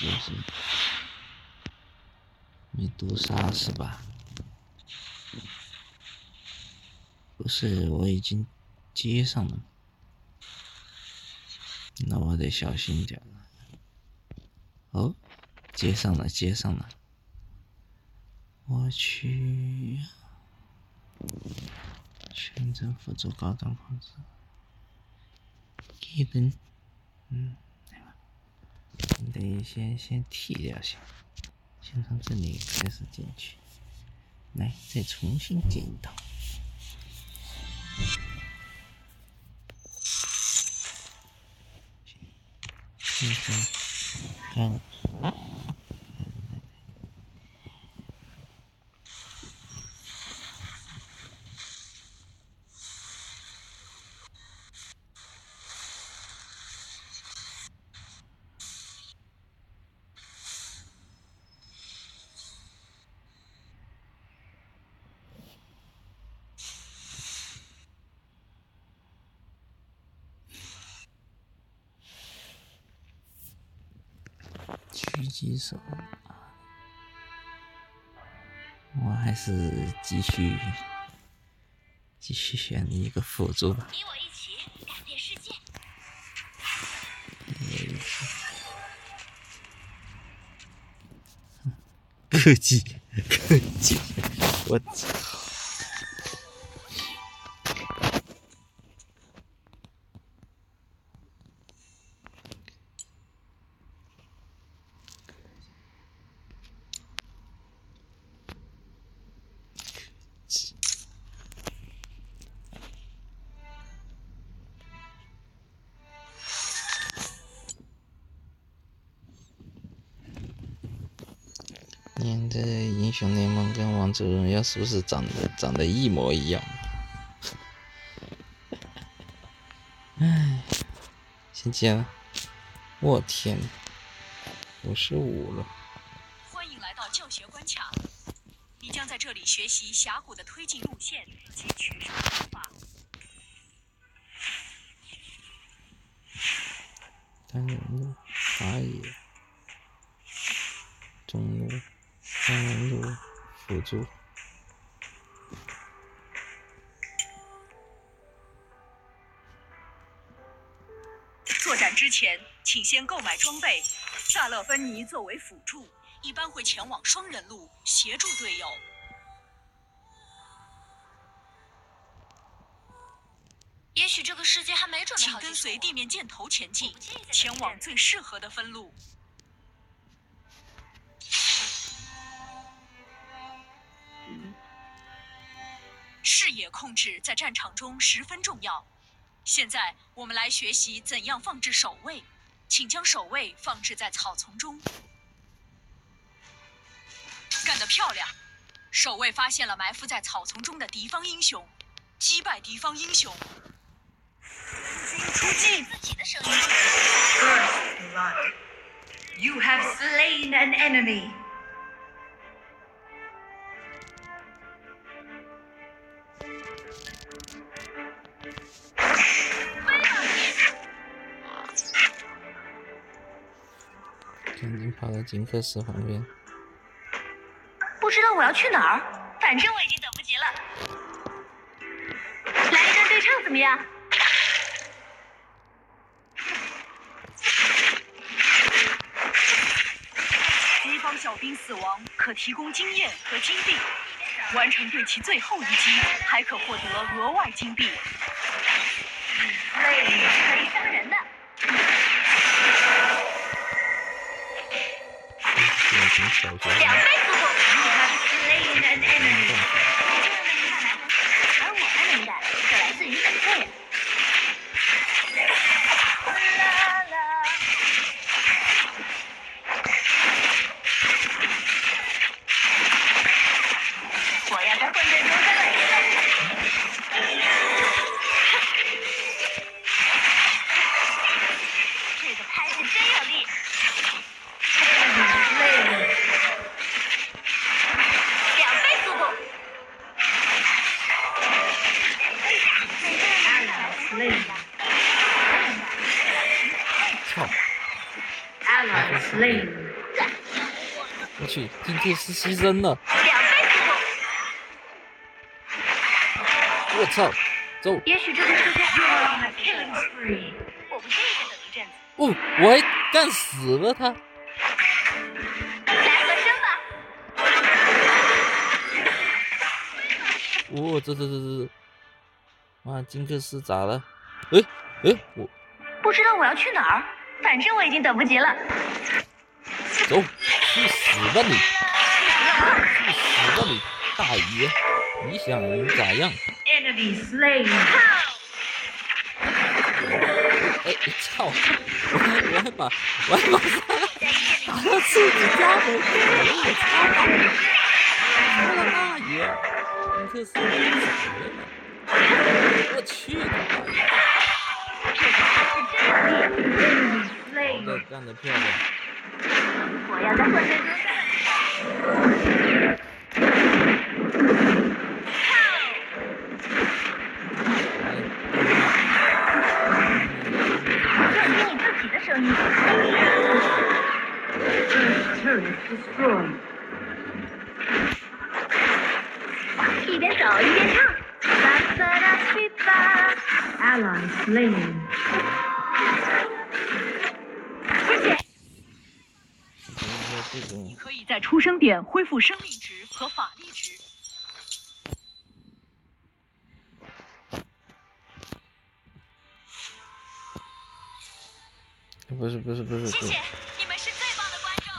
就是？没毒杀是吧？不是，我已经接上了，那我得小心点了。哦，接上了，接上了。我去，全程辅助高端控制，一根，嗯，得先先剃掉先，先从这里开始进去，来，再重新剪一刀。现在看。棘手，我还是继续继续选一个辅助吧。你我一起改变世界。科技，科技，我操这英雄联盟跟王者荣耀是不是长得长得一模一样？唉，先接了。我天，五十五了。欢迎来到教学关卡，你将在这里学习峡谷的推进路线及取胜方法。单人路，打野，中路。三人路辅助。作战之前，请先购买装备。萨勒芬妮作为辅助，一般会前往双人路协助队友。也许这个世界还没准备好。请跟随地面箭头前进，前往最适合的分路。视野控制在战场中十分重要。现在我们来学习怎样放置守卫，请将守卫放置在草丛中。干得漂亮！守卫发现了埋伏在草丛中的敌方英雄，击败敌方英雄。出击！自己的声音。First blood. You have slain an enemy. 跑到金克斯旁边。不知道我要去哪儿，反正我已经等不及了。来一段对唱怎么样？敌方小兵死亡，可提供经验和金币。完成对其最后一击，还可获得额外金币。累，可以伤人的。两倍速度。You 去，金克斯牺牲了，两倍。我操，走！也许这个世界 You're on a killing spree. 我不介意再等一阵子。哦，我还干死了他。来和声吧。哦，这这这这，哇，金克斯咋了？哎哎，我不知道我要去哪儿，反正我已经等不及了。走，去死吧你！去死吧你，大爷！你想咋样？哎，操！我还我还把我还把他打到自己家门口，我操！我的大爷！金克斯怎么了？我去干得漂亮！我要在混沌中声放肆听你自己的声音一边走一边唱阿兰斯雷就是这种可以在出生点恢复生命值和法力值。不是不是不是谢谢，你们是最棒的观众。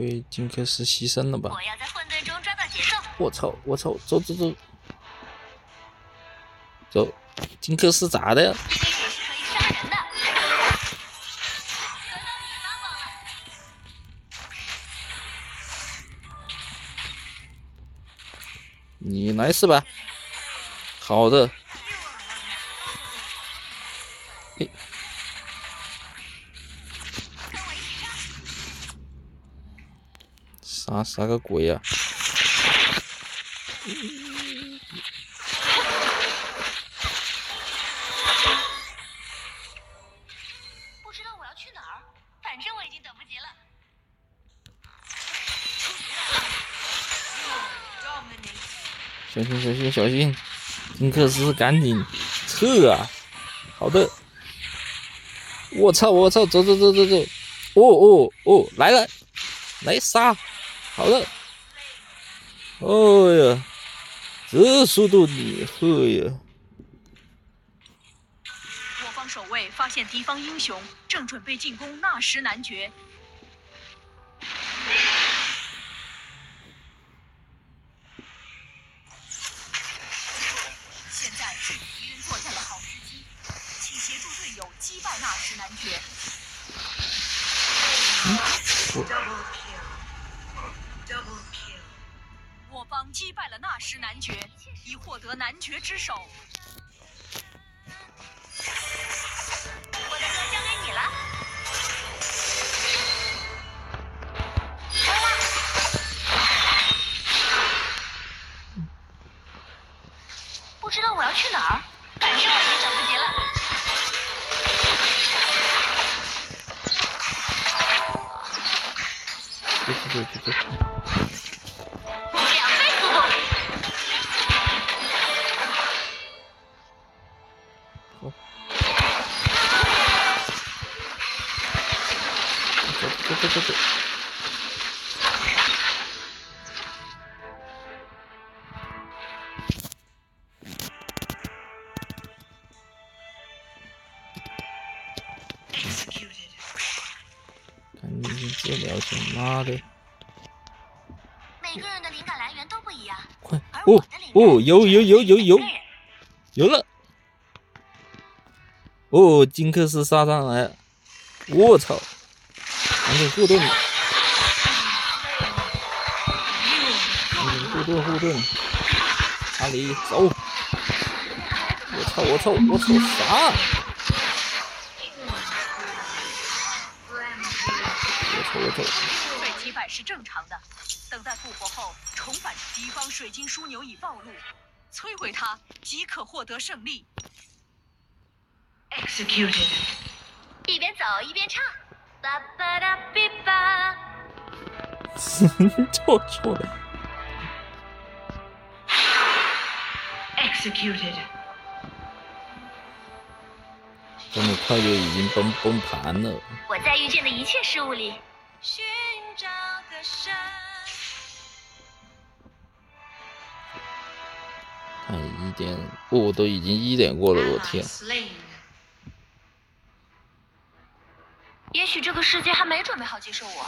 被金克斯牺牲了吧？我要在混沌中抓到节奏。我操！我操！走走走，走！金克斯咋的。你来是吧？好的。嘿，啥啥个鬼呀、不知道我要去哪儿，反正我已经等不及了。小心小心小心！金克斯赶紧撤啊！好的。我操我操！走走走走走！哦哦哦！来了，来杀！好了。哦呀，这速度厉害呀！我方守卫发现敌方英雄正准备进攻纳什男爵，方击败了纳什男爵，以获得男爵之手。每个人的灵感来源都不一样。快，哦哦，有有有有有,有，了。哦，金克斯杀上来，我操！赶紧护盾，赶护盾护盾，阿理走。我操我操我操啥？我操我操被击败是正常的，等待复活后重返敌方水晶枢纽已暴露，摧毁它即可获得胜利。Executed. 一边走一边唱，吧吧哒哔吧。错错了，Executed. 这么快就已经崩崩盘了。我在遇见的一切事物里，寻找的神。看一点，哦，都已经一点过了，我天.也许这个世界还没准备好接受我。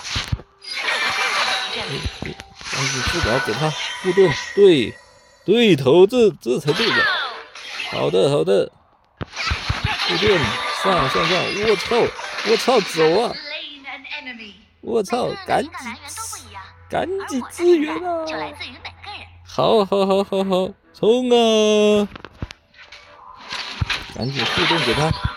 但是至少给他互动，对，对头，这这才对的。好的，好的，互动上上上，我操，我操，走啊！我操赶紧赶紧支援啊！自于每个人。好，好，好，好，好，冲啊！赶紧互动给他。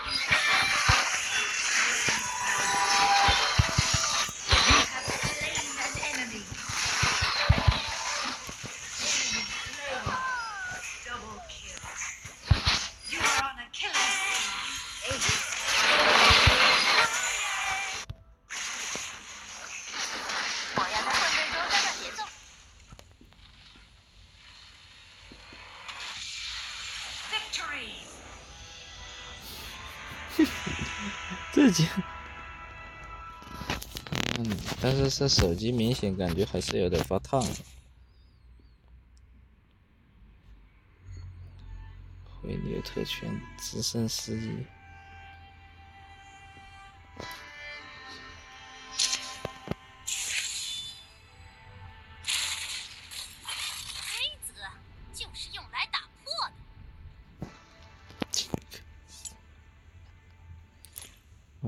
这就，嗯，但是是手机明显感觉还是有点发烫。回流特权，直升司机。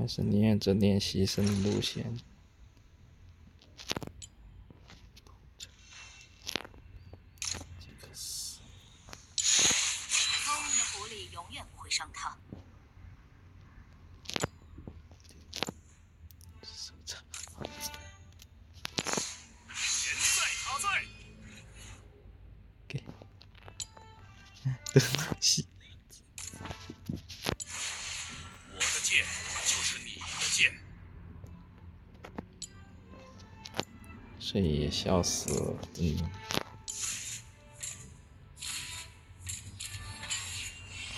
是念着练习生路线。这也笑死了，真的。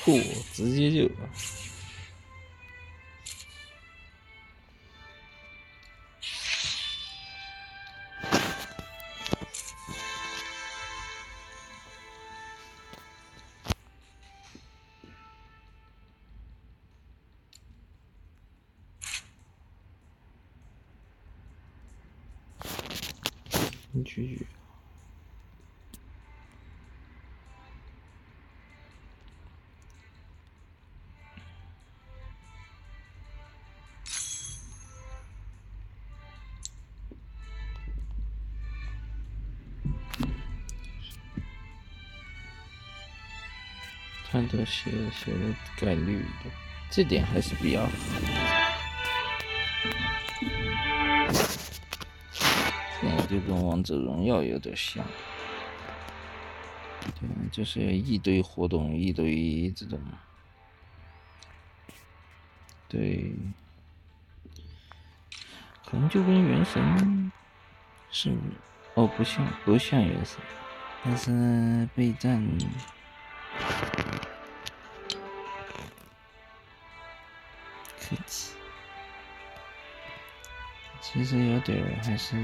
嚯，直接就。看都写写的概率的，这点还是比较好。现在就跟王者荣耀有点像，对，就是一堆活动，一堆这种，对，可能就跟原神是，哦，不像不像原神，但是备战。科技，其实有点还是。